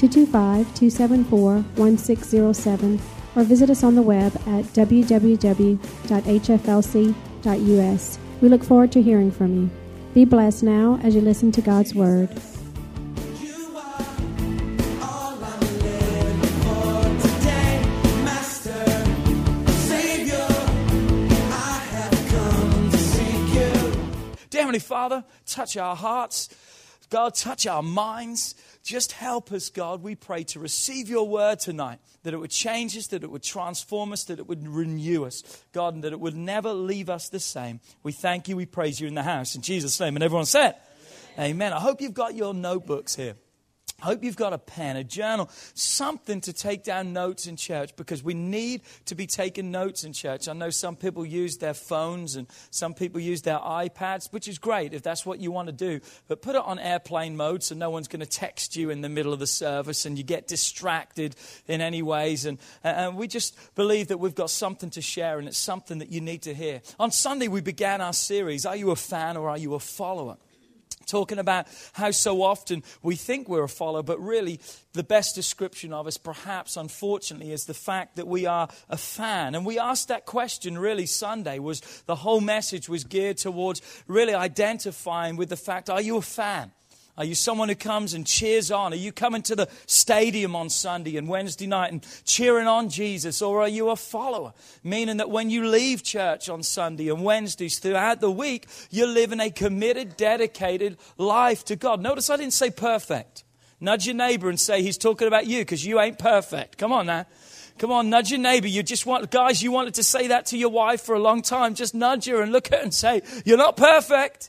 225 274 1607 or visit us on the web at www.hflc.us. We look forward to hearing from you. Be blessed now as you listen to God's Word. Heavenly Father, touch our hearts. God, touch our minds. Just help us, God, we pray, to receive your word tonight, that it would change us, that it would transform us, that it would renew us, God, and that it would never leave us the same. We thank you, we praise you in the house. In Jesus' name. And everyone said, Amen. Amen. I hope you've got your notebooks here. Hope you've got a pen, a journal, something to take down notes in church because we need to be taking notes in church. I know some people use their phones and some people use their iPads, which is great if that's what you want to do. But put it on airplane mode so no one's going to text you in the middle of the service and you get distracted in any ways. And, and we just believe that we've got something to share and it's something that you need to hear. On Sunday, we began our series Are You a Fan or Are You a Follower? Talking about how so often we think we're a follower, but really the best description of us, perhaps unfortunately, is the fact that we are a fan. And we asked that question really Sunday, was the whole message was geared towards really identifying with the fact, are you a fan? Are you someone who comes and cheers on? Are you coming to the stadium on Sunday and Wednesday night and cheering on Jesus? Or are you a follower? Meaning that when you leave church on Sunday and Wednesdays throughout the week, you're living a committed, dedicated life to God. Notice I didn't say perfect. Nudge your neighbor and say he's talking about you because you ain't perfect. Come on now. Come on, nudge your neighbor. You just want, guys, you wanted to say that to your wife for a long time. Just nudge her and look at her and say, You're not perfect.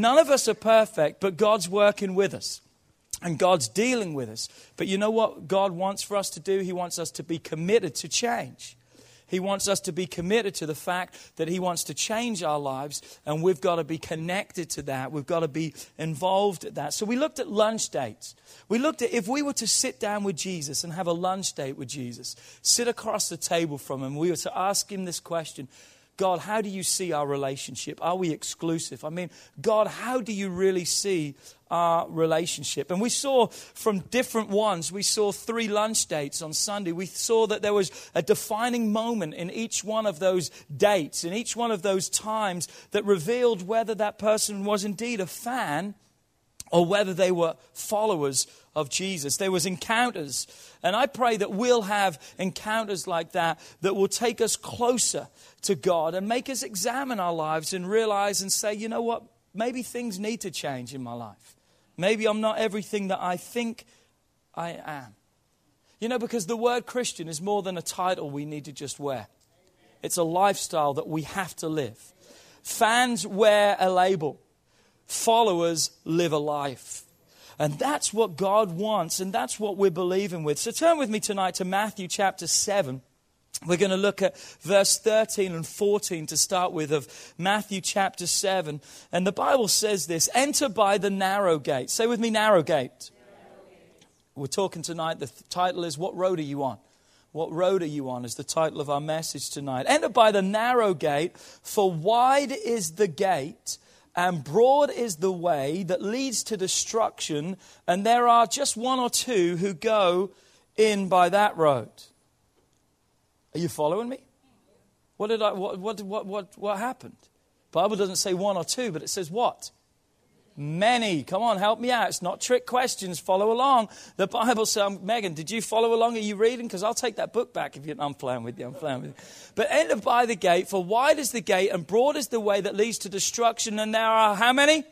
None of us are perfect, but God's working with us. And God's dealing with us. But you know what God wants for us to do? He wants us to be committed to change. He wants us to be committed to the fact that He wants to change our lives, and we've got to be connected to that. We've got to be involved at that. So we looked at lunch dates. We looked at if we were to sit down with Jesus and have a lunch date with Jesus, sit across the table from Him, we were to ask Him this question God, how do you see our relationship? Are we exclusive? I mean, God, how do you really see our relationship? And we saw from different ones, we saw three lunch dates on Sunday. We saw that there was a defining moment in each one of those dates, in each one of those times that revealed whether that person was indeed a fan or whether they were followers of Jesus. There was encounters. And I pray that we'll have encounters like that that will take us closer to God and make us examine our lives and realize and say, you know what? Maybe things need to change in my life. Maybe I'm not everything that I think I am. You know, because the word Christian is more than a title we need to just wear. It's a lifestyle that we have to live. Fans wear a label. Followers live a life. And that's what God wants, and that's what we're believing with. So turn with me tonight to Matthew chapter 7. We're going to look at verse 13 and 14 to start with of Matthew chapter 7. And the Bible says this Enter by the narrow gate. Say with me, narrow gate. We're talking tonight. The title is What Road Are You On? What road are you on? Is the title of our message tonight. Enter by the narrow gate, for wide is the gate and broad is the way that leads to destruction, and there are just one or two who go in by that road. Are you following me? What did I what what what what, what happened? Bible doesn't say one or two, but it says what? Many. Come on, help me out. It's not trick questions. Follow along. The Bible says, um, Megan, did you follow along? Are you reading? Because I'll take that book back if you're. Not. I'm playing with you. I'm playing with you. But enter by the gate, for wide is the gate and broad is the way that leads to destruction. And there are how many?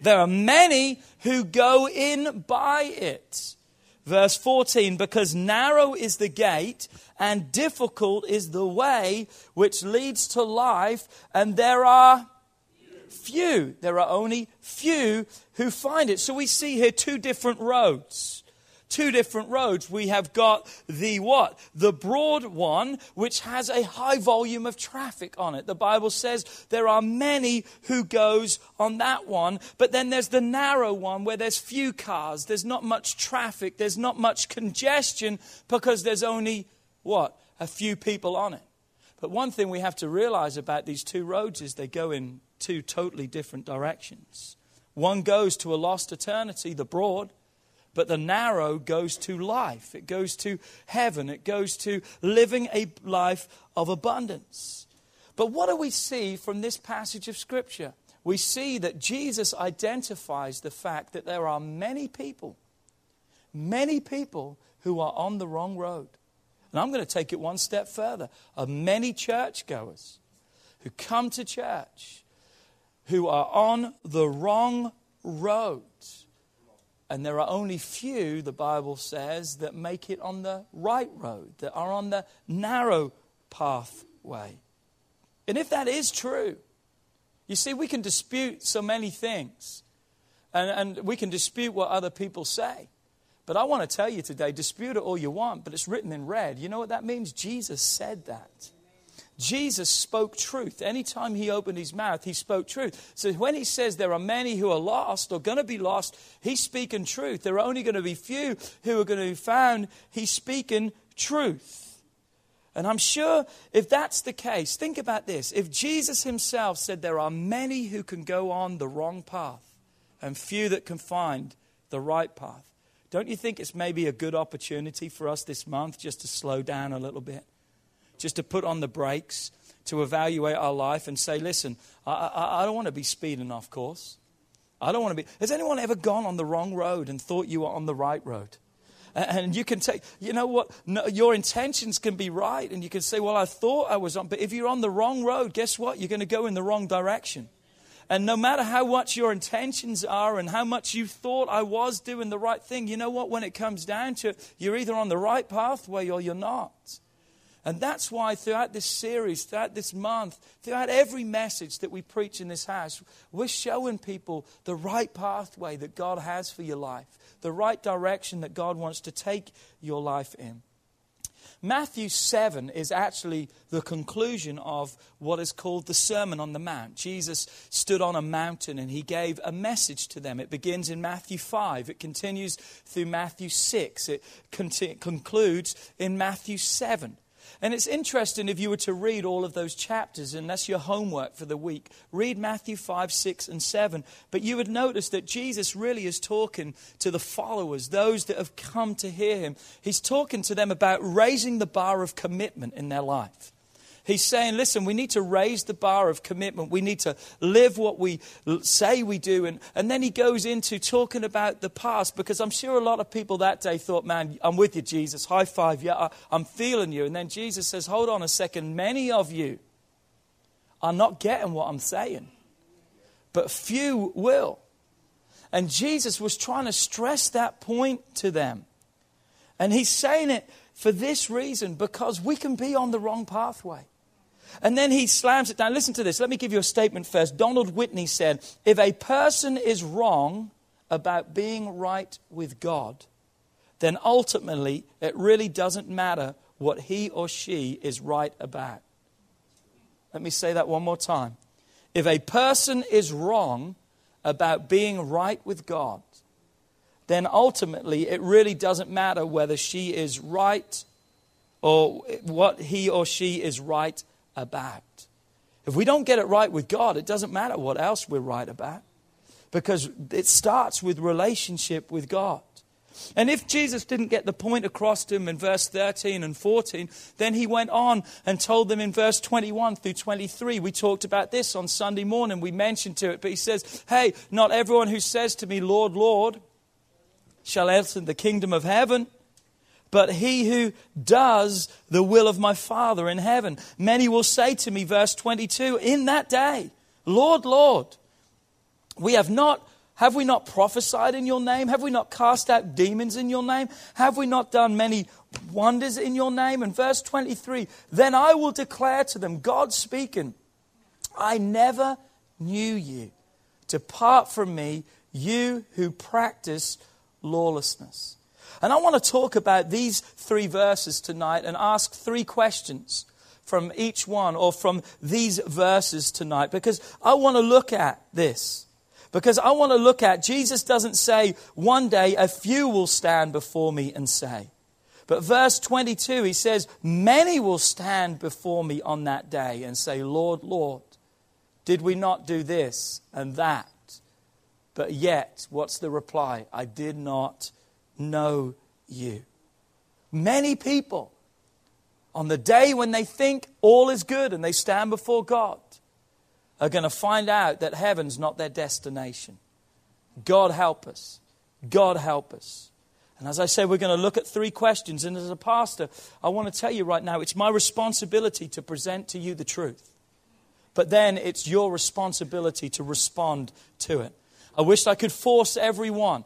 There are many who go in by it. Verse 14, because narrow is the gate and difficult is the way which leads to life, and there are few. There are only few who find it. So we see here two different roads. two different roads. We have got the what? The broad one, which has a high volume of traffic on it. The Bible says there are many who goes on that one, but then there's the narrow one where there's few cars, there's not much traffic, there's not much congestion because there's only what? A few people on it. But one thing we have to realize about these two roads is they go in two totally different directions. One goes to a lost eternity, the broad, but the narrow goes to life. It goes to heaven. It goes to living a life of abundance. But what do we see from this passage of Scripture? We see that Jesus identifies the fact that there are many people, many people who are on the wrong road. And I'm going to take it one step further. Of many churchgoers who come to church who are on the wrong road. And there are only few, the Bible says, that make it on the right road, that are on the narrow pathway. And if that is true, you see, we can dispute so many things. And, and we can dispute what other people say. But I want to tell you today dispute it all you want, but it's written in red. You know what that means? Jesus said that. Jesus spoke truth. Anytime he opened his mouth, he spoke truth. So when he says there are many who are lost or going to be lost, he's speaking truth. There are only going to be few who are going to be found. He's speaking truth. And I'm sure if that's the case, think about this. If Jesus himself said there are many who can go on the wrong path and few that can find the right path, don't you think it's maybe a good opportunity for us this month just to slow down a little bit? Just to put on the brakes, to evaluate our life and say, listen, I, I, I don't want to be speeding off course. I don't want to be. Has anyone ever gone on the wrong road and thought you were on the right road? And you can take, you know what? No, your intentions can be right. And you can say, well, I thought I was on. But if you're on the wrong road, guess what? You're going to go in the wrong direction. And no matter how much your intentions are and how much you thought I was doing the right thing, you know what? When it comes down to it, you're either on the right pathway or you're not. And that's why throughout this series, throughout this month, throughout every message that we preach in this house, we're showing people the right pathway that God has for your life, the right direction that God wants to take your life in. Matthew 7 is actually the conclusion of what is called the Sermon on the Mount. Jesus stood on a mountain and he gave a message to them. It begins in Matthew 5, it continues through Matthew 6, it concludes in Matthew 7. And it's interesting if you were to read all of those chapters, and that's your homework for the week. Read Matthew 5, 6, and 7. But you would notice that Jesus really is talking to the followers, those that have come to hear him. He's talking to them about raising the bar of commitment in their life. He's saying, listen, we need to raise the bar of commitment. We need to live what we say we do. And, and then he goes into talking about the past because I'm sure a lot of people that day thought, man, I'm with you, Jesus. High five. Yeah, I, I'm feeling you. And then Jesus says, hold on a second. Many of you are not getting what I'm saying, but few will. And Jesus was trying to stress that point to them. And he's saying it for this reason because we can be on the wrong pathway. And then he slams it down. Listen to this. Let me give you a statement first. Donald Whitney said If a person is wrong about being right with God, then ultimately it really doesn't matter what he or she is right about. Let me say that one more time. If a person is wrong about being right with God, then ultimately it really doesn't matter whether she is right or what he or she is right about. If we don't get it right with God, it doesn't matter what else we're right about because it starts with relationship with God. And if Jesus didn't get the point across to him in verse 13 and 14, then he went on and told them in verse 21 through 23. We talked about this on Sunday morning. We mentioned to it, but he says, Hey, not everyone who says to me, Lord, Lord, shall enter the kingdom of heaven, but he who does the will of my Father in heaven. Many will say to me, verse 22, in that day, Lord, Lord, we have not have we not prophesied in your name? Have we not cast out demons in your name? Have we not done many wonders in your name? And verse 23 Then I will declare to them, God speaking, I never knew you. Depart from me, you who practice lawlessness. And I want to talk about these three verses tonight and ask three questions from each one or from these verses tonight because I want to look at this. Because I want to look at, Jesus doesn't say, one day a few will stand before me and say. But verse 22, he says, Many will stand before me on that day and say, Lord, Lord, did we not do this and that? But yet, what's the reply? I did not know you. Many people, on the day when they think all is good and they stand before God, are going to find out that heaven's not their destination. God help us. God help us. And as I say, we're going to look at three questions. And as a pastor, I want to tell you right now it's my responsibility to present to you the truth. But then it's your responsibility to respond to it. I wish I could force everyone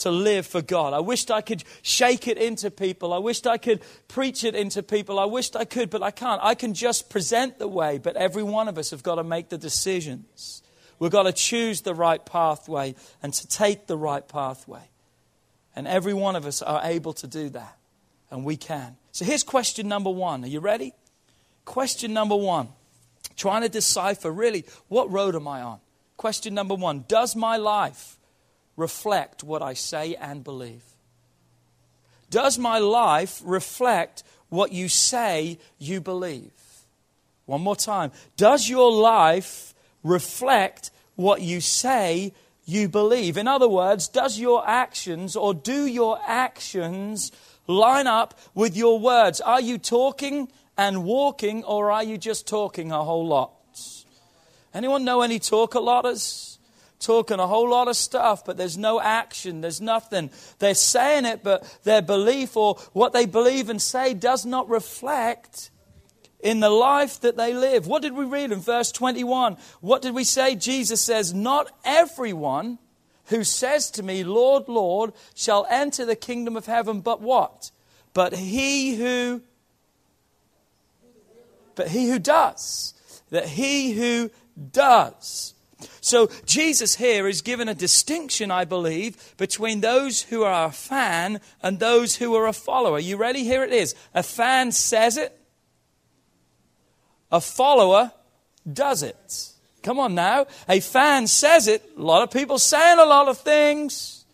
to live for God. I wished I could shake it into people. I wished I could preach it into people. I wished I could, but I can't. I can just present the way, but every one of us have got to make the decisions. We've got to choose the right pathway and to take the right pathway. And every one of us are able to do that. And we can. So here's question number one. Are you ready? Question number one. Trying to decipher really what road am I on? Question number one Does my life reflect what I say and believe? Does my life reflect what you say you believe? One more time. Does your life reflect what you say you believe? In other words, does your actions or do your actions line up with your words? Are you talking and walking or are you just talking a whole lot? Anyone know any talk a lotters? Talking a whole lot of stuff, but there's no action, there's nothing. They're saying it, but their belief or what they believe and say does not reflect in the life that they live. What did we read in verse 21? What did we say? Jesus says, Not everyone who says to me, Lord, Lord, shall enter the kingdom of heaven, but what? But he who but he who does. That he who does. So Jesus here is given a distinction, I believe, between those who are a fan and those who are a follower. You ready? Here it is. A fan says it, a follower does it. Come on now. A fan says it. A lot of people saying a lot of things.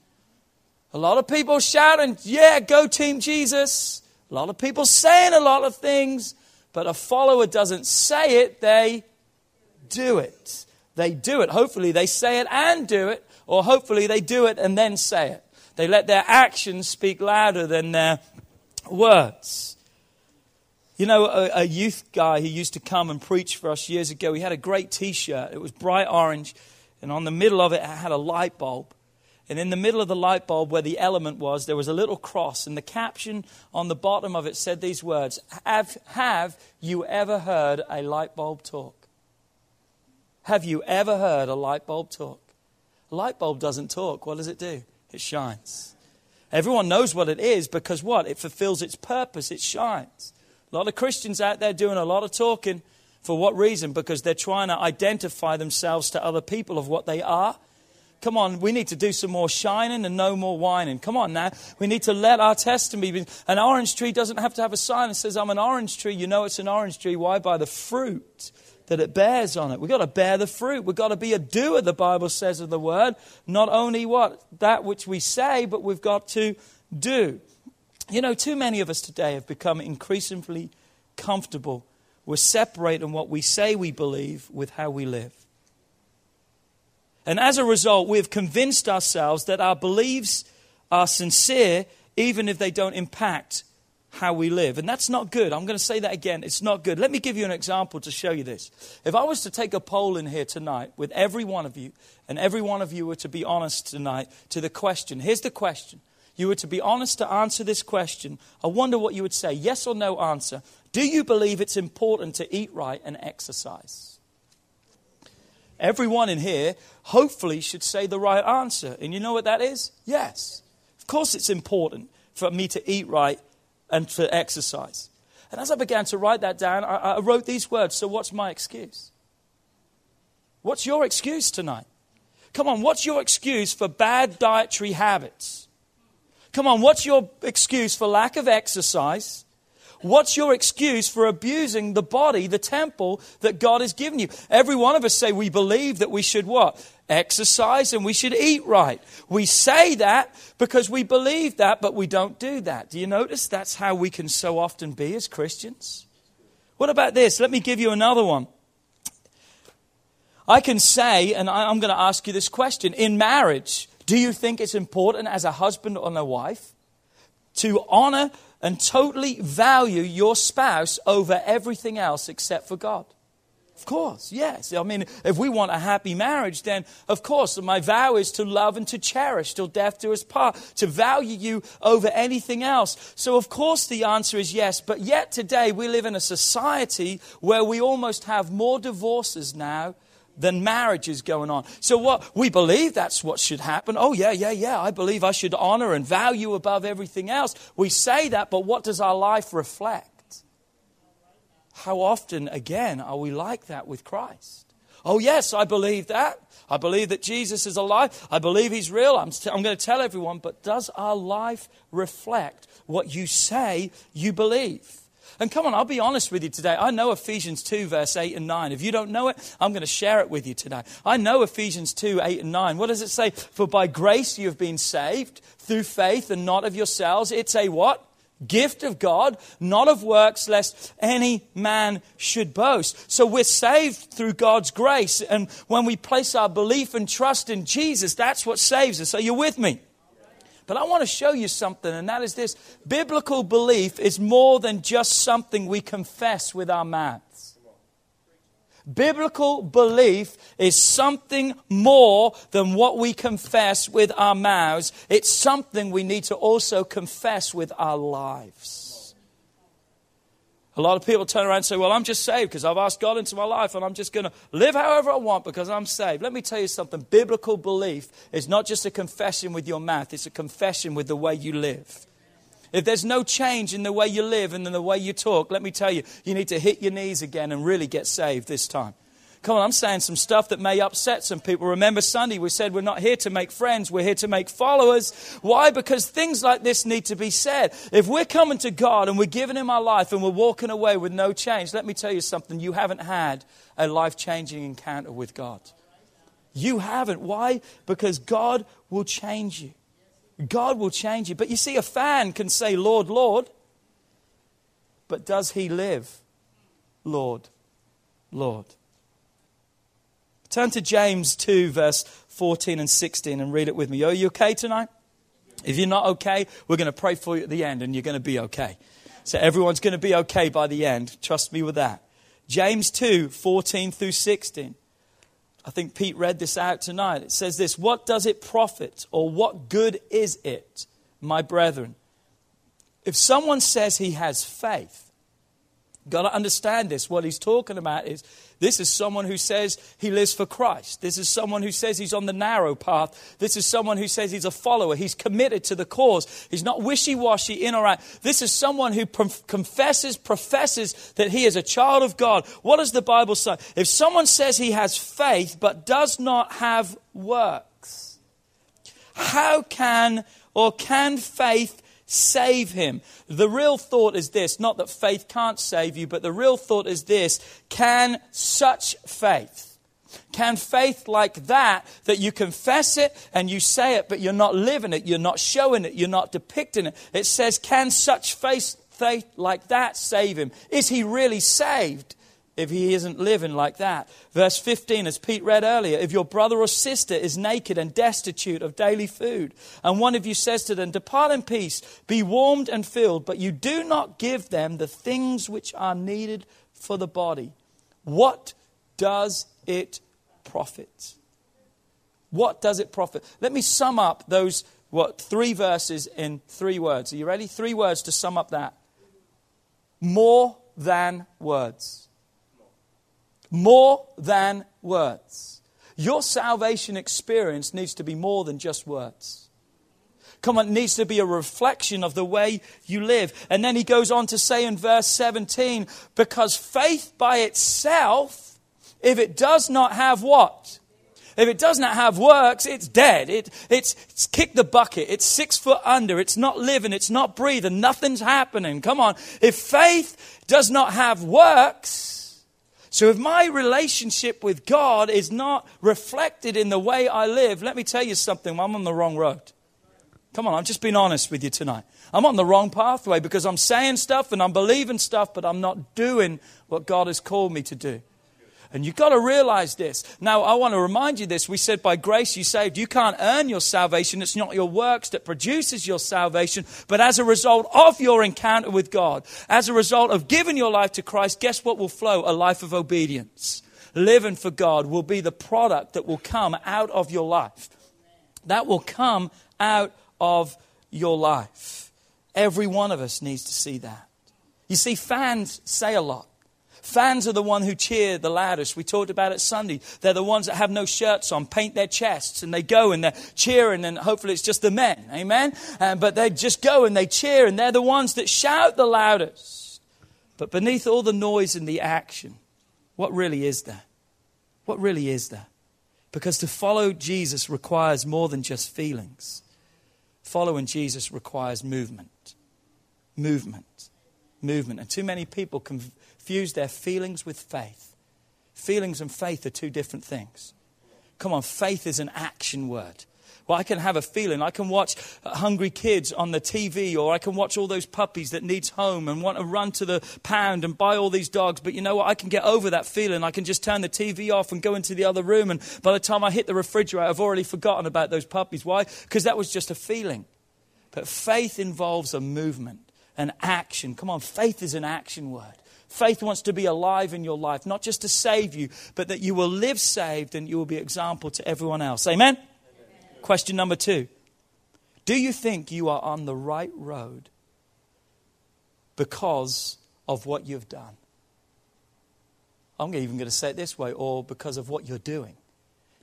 A lot of people shouting, yeah, go Team Jesus. A lot of people saying a lot of things. But a follower doesn't say it, they do it they do it. Hopefully, they say it and do it, or hopefully, they do it and then say it. They let their actions speak louder than their words. You know, a, a youth guy who used to come and preach for us years ago, he had a great t shirt. It was bright orange, and on the middle of it, it had a light bulb. And in the middle of the light bulb, where the element was, there was a little cross. And the caption on the bottom of it said these words Have, have you ever heard a light bulb talk? Have you ever heard a light bulb talk? A light bulb doesn't talk. What does it do? It shines. Everyone knows what it is because what? It fulfills its purpose. It shines. A lot of Christians out there doing a lot of talking. For what reason? Because they're trying to identify themselves to other people of what they are. Come on, we need to do some more shining and no more whining. Come on now. We need to let our testimony be. An orange tree doesn't have to have a sign that says, I'm an orange tree. You know it's an orange tree. Why? By the fruit that it bears on it. We've got to bear the fruit. We've got to be a doer, the Bible says of the word. Not only what? That which we say, but we've got to do. You know, too many of us today have become increasingly comfortable with separating what we say we believe with how we live. And as a result, we have convinced ourselves that our beliefs are sincere even if they don't impact how we live. And that's not good. I'm going to say that again. It's not good. Let me give you an example to show you this. If I was to take a poll in here tonight with every one of you, and every one of you were to be honest tonight to the question here's the question. You were to be honest to answer this question. I wonder what you would say. Yes or no answer. Do you believe it's important to eat right and exercise? Everyone in here hopefully should say the right answer. And you know what that is? Yes. Of course, it's important for me to eat right and to exercise. And as I began to write that down, I, I wrote these words. So, what's my excuse? What's your excuse tonight? Come on, what's your excuse for bad dietary habits? Come on, what's your excuse for lack of exercise? What's your excuse for abusing the body, the temple that God has given you? Every one of us say we believe that we should what? Exercise and we should eat right. We say that because we believe that, but we don't do that. Do you notice that's how we can so often be as Christians? What about this? Let me give you another one. I can say, and I'm going to ask you this question in marriage, do you think it's important as a husband or a wife to honor and totally value your spouse over everything else except for God? Of course, yes. I mean, if we want a happy marriage, then of course, my vow is to love and to cherish till death do us part, to value you over anything else. So, of course, the answer is yes. But yet, today, we live in a society where we almost have more divorces now than marriages going on. So what we believe that's what should happen. Oh yeah, yeah, yeah. I believe I should honor and value above everything else. We say that, but what does our life reflect? How often again are we like that with Christ? Oh yes, I believe that. I believe that Jesus is alive. I believe he's real. I'm, t- I'm going to tell everyone, but does our life reflect what you say you believe? And come on, I'll be honest with you today. I know Ephesians 2, verse 8 and 9. If you don't know it, I'm going to share it with you today. I know Ephesians 2, 8 and 9. What does it say? For by grace you have been saved through faith and not of yourselves. It's a what? Gift of God, not of works, lest any man should boast. So we're saved through God's grace. And when we place our belief and trust in Jesus, that's what saves us. Are you with me? But I want to show you something, and that is this biblical belief is more than just something we confess with our mouths. Biblical belief is something more than what we confess with our mouths. It's something we need to also confess with our lives. A lot of people turn around and say, Well, I'm just saved because I've asked God into my life and I'm just going to live however I want because I'm saved. Let me tell you something. Biblical belief is not just a confession with your mouth, it's a confession with the way you live. If there's no change in the way you live and in the way you talk, let me tell you, you need to hit your knees again and really get saved this time. Come on, I'm saying some stuff that may upset some people. Remember Sunday, we said we're not here to make friends, we're here to make followers. Why? Because things like this need to be said. If we're coming to God and we're giving Him our life and we're walking away with no change, let me tell you something. You haven't had a life changing encounter with God. You haven't. Why? Because God will change you. God will change you. But you see, a fan can say, Lord, Lord, but does he live? Lord, Lord. Turn to James 2, verse 14 and 16, and read it with me. Are you okay tonight? If you're not okay, we're going to pray for you at the end, and you're going to be okay. So everyone's going to be okay by the end. Trust me with that. James 2, 14 through 16. I think Pete read this out tonight. It says this What does it profit, or what good is it, my brethren? If someone says he has faith, Got to understand this. What he's talking about is this is someone who says he lives for Christ. This is someone who says he's on the narrow path. This is someone who says he's a follower. He's committed to the cause. He's not wishy washy, in or out. This is someone who confesses, professes that he is a child of God. What does the Bible say? If someone says he has faith but does not have works, how can or can faith save him. The real thought is this not that faith can't save you, but the real thought is this can such faith, can faith like that, that you confess it and you say it, but you're not living it, you're not showing it, you're not depicting it. It says, can such faith, faith like that save him? Is he really saved? If he isn't living like that. Verse 15, as Pete read earlier, if your brother or sister is naked and destitute of daily food, and one of you says to them, Depart in peace, be warmed and filled, but you do not give them the things which are needed for the body, what does it profit? What does it profit? Let me sum up those, what, three verses in three words. Are you ready? Three words to sum up that. More than words more than words. Your salvation experience needs to be more than just words. Come on, it needs to be a reflection of the way you live. And then he goes on to say in verse 17, because faith by itself, if it does not have what? If it does not have works, it's dead. It, it's, it's kicked the bucket. It's six foot under. It's not living. It's not breathing. Nothing's happening. Come on. If faith does not have works, so if my relationship with God is not reflected in the way I live, let me tell you something. I'm on the wrong road. Come on, I'm just being honest with you tonight. I'm on the wrong pathway because I'm saying stuff and I'm believing stuff, but I'm not doing what God has called me to do. And you've got to realize this. Now, I want to remind you this. We said, by grace you saved. You can't earn your salvation. It's not your works that produces your salvation. But as a result of your encounter with God, as a result of giving your life to Christ, guess what will flow? A life of obedience. Living for God will be the product that will come out of your life. That will come out of your life. Every one of us needs to see that. You see, fans say a lot. Fans are the one who cheer the loudest. We talked about it Sunday. They're the ones that have no shirts on, paint their chests, and they go and they're cheering, and hopefully it's just the men. Amen? Um, but they just go and they cheer, and they're the ones that shout the loudest. But beneath all the noise and the action, what really is there? What really is there? Because to follow Jesus requires more than just feelings. Following Jesus requires movement. Movement. Movement. And too many people confuse their feelings with faith. Feelings and faith are two different things. Come on, faith is an action word. Well, I can have a feeling. I can watch hungry kids on the TV, or I can watch all those puppies that needs home and want to run to the pound and buy all these dogs. But you know what? I can get over that feeling. I can just turn the TV off and go into the other room. And by the time I hit the refrigerator, I've already forgotten about those puppies. Why? Because that was just a feeling. But faith involves a movement, an action. Come on, faith is an action word. Faith wants to be alive in your life, not just to save you, but that you will live saved and you will be example to everyone else. Amen? Amen? Question number two Do you think you are on the right road because of what you've done? I'm even going to say it this way, or because of what you're doing.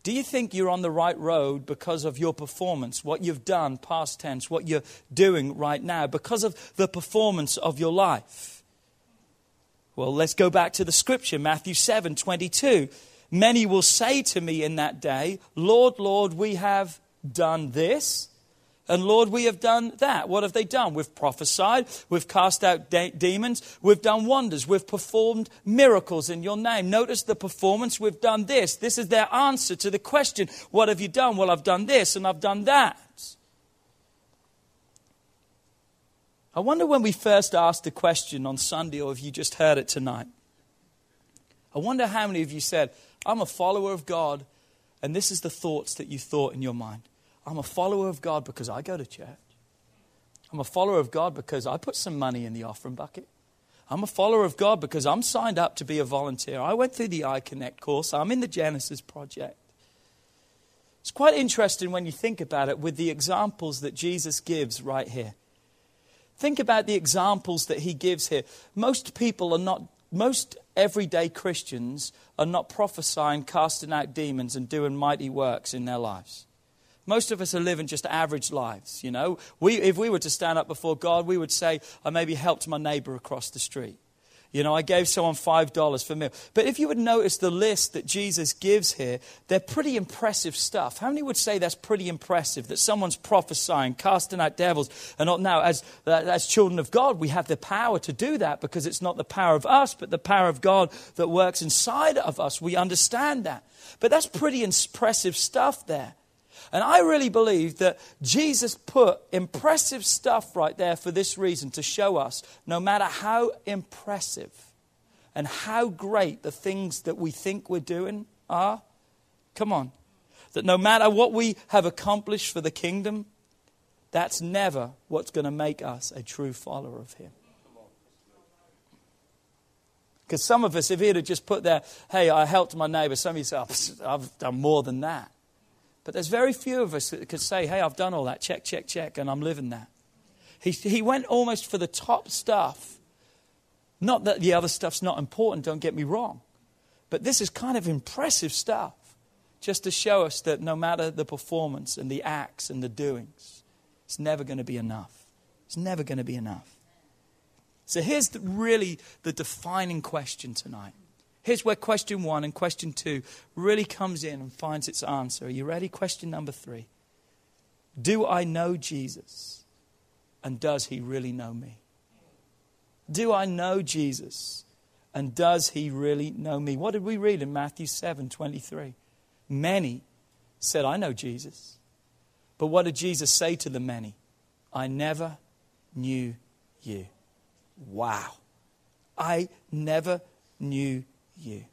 Do you think you're on the right road because of your performance, what you've done, past tense, what you're doing right now, because of the performance of your life? Well, let's go back to the scripture, Matthew 7 22. Many will say to me in that day, Lord, Lord, we have done this. And Lord, we have done that. What have they done? We've prophesied, we've cast out de- demons, we've done wonders, we've performed miracles in your name. Notice the performance, we've done this. This is their answer to the question, What have you done? Well, I've done this and I've done that. I wonder when we first asked the question on Sunday, or if you just heard it tonight. I wonder how many of you said, I'm a follower of God, and this is the thoughts that you thought in your mind. I'm a follower of God because I go to church. I'm a follower of God because I put some money in the offering bucket. I'm a follower of God because I'm signed up to be a volunteer. I went through the iConnect course. I'm in the Genesis project. It's quite interesting when you think about it with the examples that Jesus gives right here. Think about the examples that he gives here. Most people are not, most everyday Christians are not prophesying, casting out demons, and doing mighty works in their lives. Most of us are living just average lives, you know. We, if we were to stand up before God, we would say, I maybe helped my neighbor across the street. You know, I gave someone $5 for a meal. But if you would notice the list that Jesus gives here, they're pretty impressive stuff. How many would say that's pretty impressive? That someone's prophesying, casting out devils. And not now, as, as children of God, we have the power to do that because it's not the power of us, but the power of God that works inside of us. We understand that. But that's pretty impressive stuff there. And I really believe that Jesus put impressive stuff right there for this reason to show us no matter how impressive and how great the things that we think we're doing are, come on, that no matter what we have accomplished for the kingdom, that's never what's going to make us a true follower of Him. Because some of us, if He'd have just put there, hey, I helped my neighbor, some of you say, oh, I've done more than that. But there's very few of us that could say, hey, I've done all that, check, check, check, and I'm living that. He, he went almost for the top stuff. Not that the other stuff's not important, don't get me wrong. But this is kind of impressive stuff, just to show us that no matter the performance and the acts and the doings, it's never going to be enough. It's never going to be enough. So here's the, really the defining question tonight Here's where question one and question two really comes in and finds its answer. Are you ready? Question number three Do I know Jesus? And does he really know me? Do I know Jesus? And does he really know me? What did we read in Matthew 7 23? Many said, I know Jesus. But what did Jesus say to the many? I never knew you. Wow. I never knew you.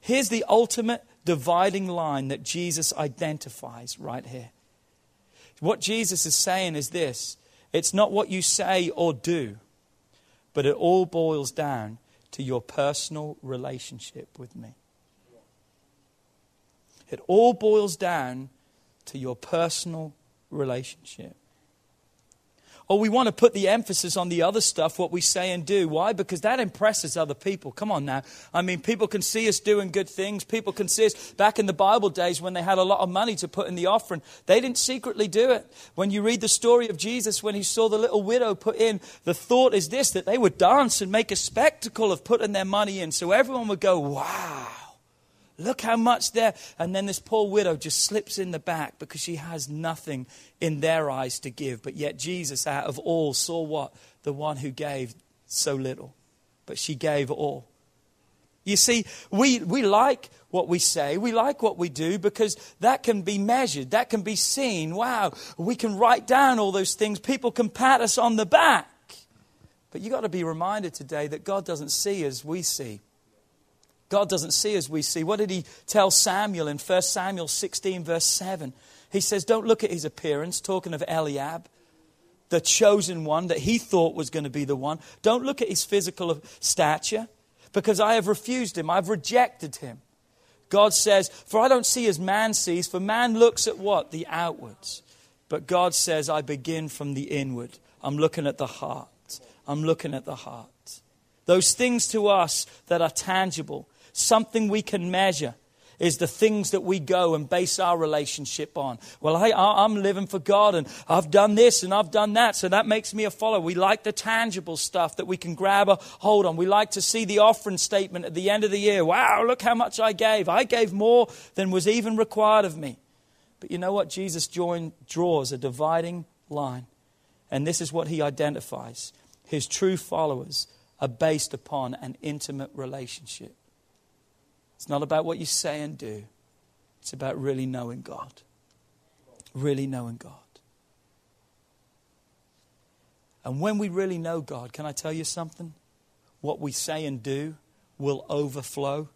Here's the ultimate dividing line that Jesus identifies right here. What Jesus is saying is this it's not what you say or do, but it all boils down to your personal relationship with me. It all boils down to your personal relationship. Or we want to put the emphasis on the other stuff, what we say and do. Why? Because that impresses other people. Come on now. I mean, people can see us doing good things. People can see us back in the Bible days when they had a lot of money to put in the offering. They didn't secretly do it. When you read the story of Jesus, when he saw the little widow put in, the thought is this that they would dance and make a spectacle of putting their money in. So everyone would go, wow. Look how much there. And then this poor widow just slips in the back because she has nothing in their eyes to give. But yet, Jesus, out of all, saw what? The one who gave so little. But she gave all. You see, we, we like what we say, we like what we do because that can be measured, that can be seen. Wow, we can write down all those things, people can pat us on the back. But you've got to be reminded today that God doesn't see as we see. God doesn't see as we see. What did he tell Samuel in 1 Samuel 16, verse 7? He says, Don't look at his appearance, talking of Eliab, the chosen one that he thought was going to be the one. Don't look at his physical stature, because I have refused him, I've rejected him. God says, For I don't see as man sees, for man looks at what? The outwards. But God says, I begin from the inward. I'm looking at the heart. I'm looking at the heart. Those things to us that are tangible, something we can measure is the things that we go and base our relationship on. Well, hey, I'm living for God and I've done this and I've done that, so that makes me a follower. We like the tangible stuff that we can grab a hold on. We like to see the offering statement at the end of the year. Wow, look how much I gave. I gave more than was even required of me. But you know what? Jesus join, draws a dividing line. And this is what he identifies his true followers are based upon an intimate relationship. It's not about what you say and do, it's about really knowing God. Really knowing God. And when we really know God, can I tell you something? What we say and do will overflow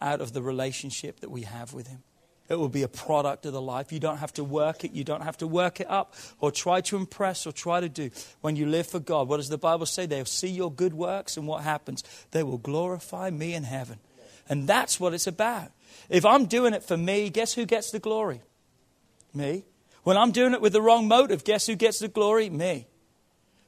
out of the relationship that we have with Him. It will be a product of the life. You don't have to work it. You don't have to work it up or try to impress or try to do. When you live for God, what does the Bible say? They'll see your good works, and what happens? They will glorify me in heaven. And that's what it's about. If I'm doing it for me, guess who gets the glory? Me. When I'm doing it with the wrong motive, guess who gets the glory? Me.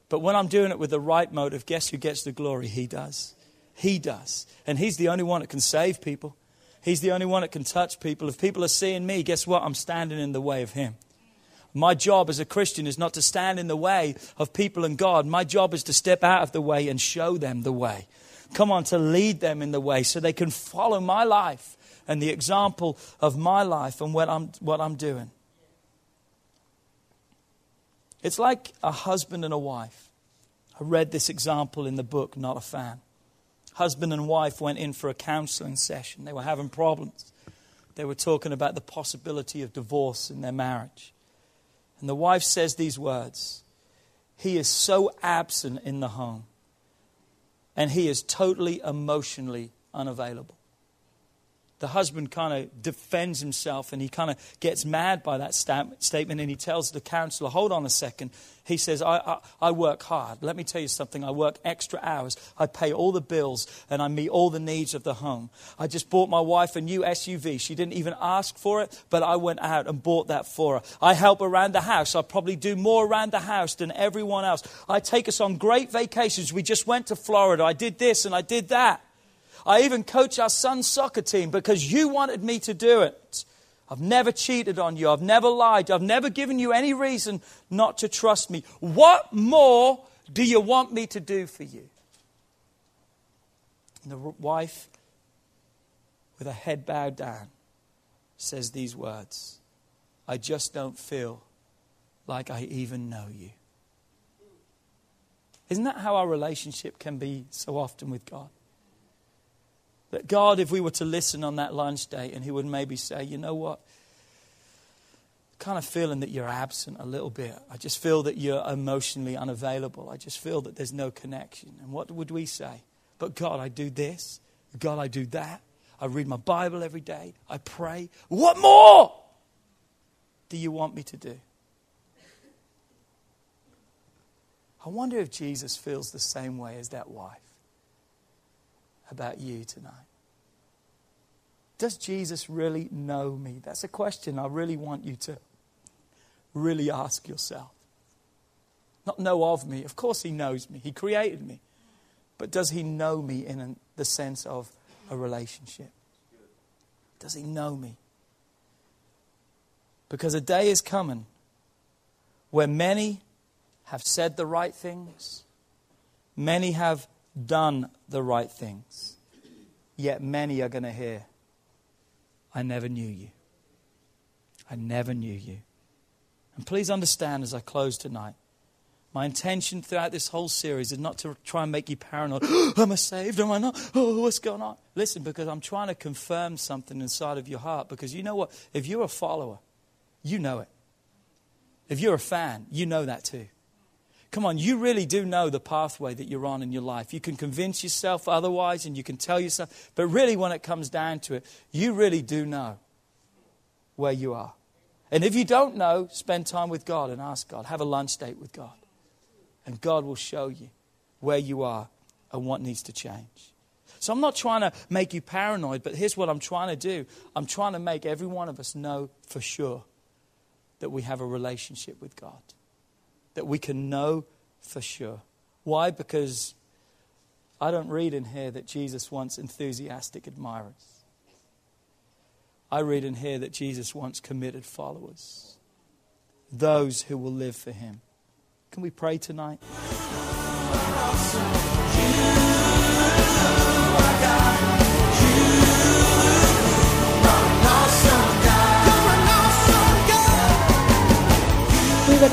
But when I'm doing it with the right motive, guess who gets the glory? He does. He does. And He's the only one that can save people. He's the only one that can touch people. If people are seeing me, guess what? I'm standing in the way of Him. My job as a Christian is not to stand in the way of people and God. My job is to step out of the way and show them the way. Come on, to lead them in the way so they can follow my life and the example of my life and what I'm, what I'm doing. It's like a husband and a wife. I read this example in the book, Not a Fan husband and wife went in for a counseling session. They were having problems. They were talking about the possibility of divorce in their marriage. And the wife says these words He is so absent in the home, and he is totally emotionally unavailable the husband kind of defends himself and he kind of gets mad by that statement and he tells the counselor, Hold on a second. He says, I, I, I, work hard. Let me tell you something. I work extra hours. I pay all the bills and I meet all the needs of the home. I just bought my wife a new SUV. She didn't even ask for it, but I went out and bought that for her. I help around the house. I probably do more around the house than everyone else. I take us on great vacations. We just went to Florida. I did this and I did that. I even coach our son's soccer team because you wanted me to do it. I've never cheated on you. I've never lied. I've never given you any reason not to trust me. What more do you want me to do for you? And the wife with a head bowed down, says these words I just don't feel like I even know you. Isn't that how our relationship can be so often with God? That God, if we were to listen on that lunch date, and He would maybe say, you know what? Kind of feeling that you're absent a little bit. I just feel that you're emotionally unavailable. I just feel that there's no connection. And what would we say? But God, I do this. God, I do that. I read my Bible every day. I pray. What more do you want me to do? I wonder if Jesus feels the same way as that wife about you tonight. Does Jesus really know me? That's a question I really want you to really ask yourself. Not know of me. Of course, He knows me, He created me. But does He know me in the sense of a relationship? Does He know me? Because a day is coming where many have said the right things, many have done the right things, yet many are going to hear, I never knew you. I never knew you. And please understand as I close tonight, my intention throughout this whole series is not to try and make you paranoid. Am I saved? Am I not? Oh, what's going on? Listen, because I'm trying to confirm something inside of your heart. Because you know what? If you're a follower, you know it. If you're a fan, you know that too. Come on, you really do know the pathway that you're on in your life. You can convince yourself otherwise and you can tell yourself, but really, when it comes down to it, you really do know where you are. And if you don't know, spend time with God and ask God. Have a lunch date with God. And God will show you where you are and what needs to change. So I'm not trying to make you paranoid, but here's what I'm trying to do I'm trying to make every one of us know for sure that we have a relationship with God that we can know for sure. Why? Because I don't read in here that Jesus wants enthusiastic admirers. I read in here that Jesus wants committed followers, those who will live for him. Can we pray tonight?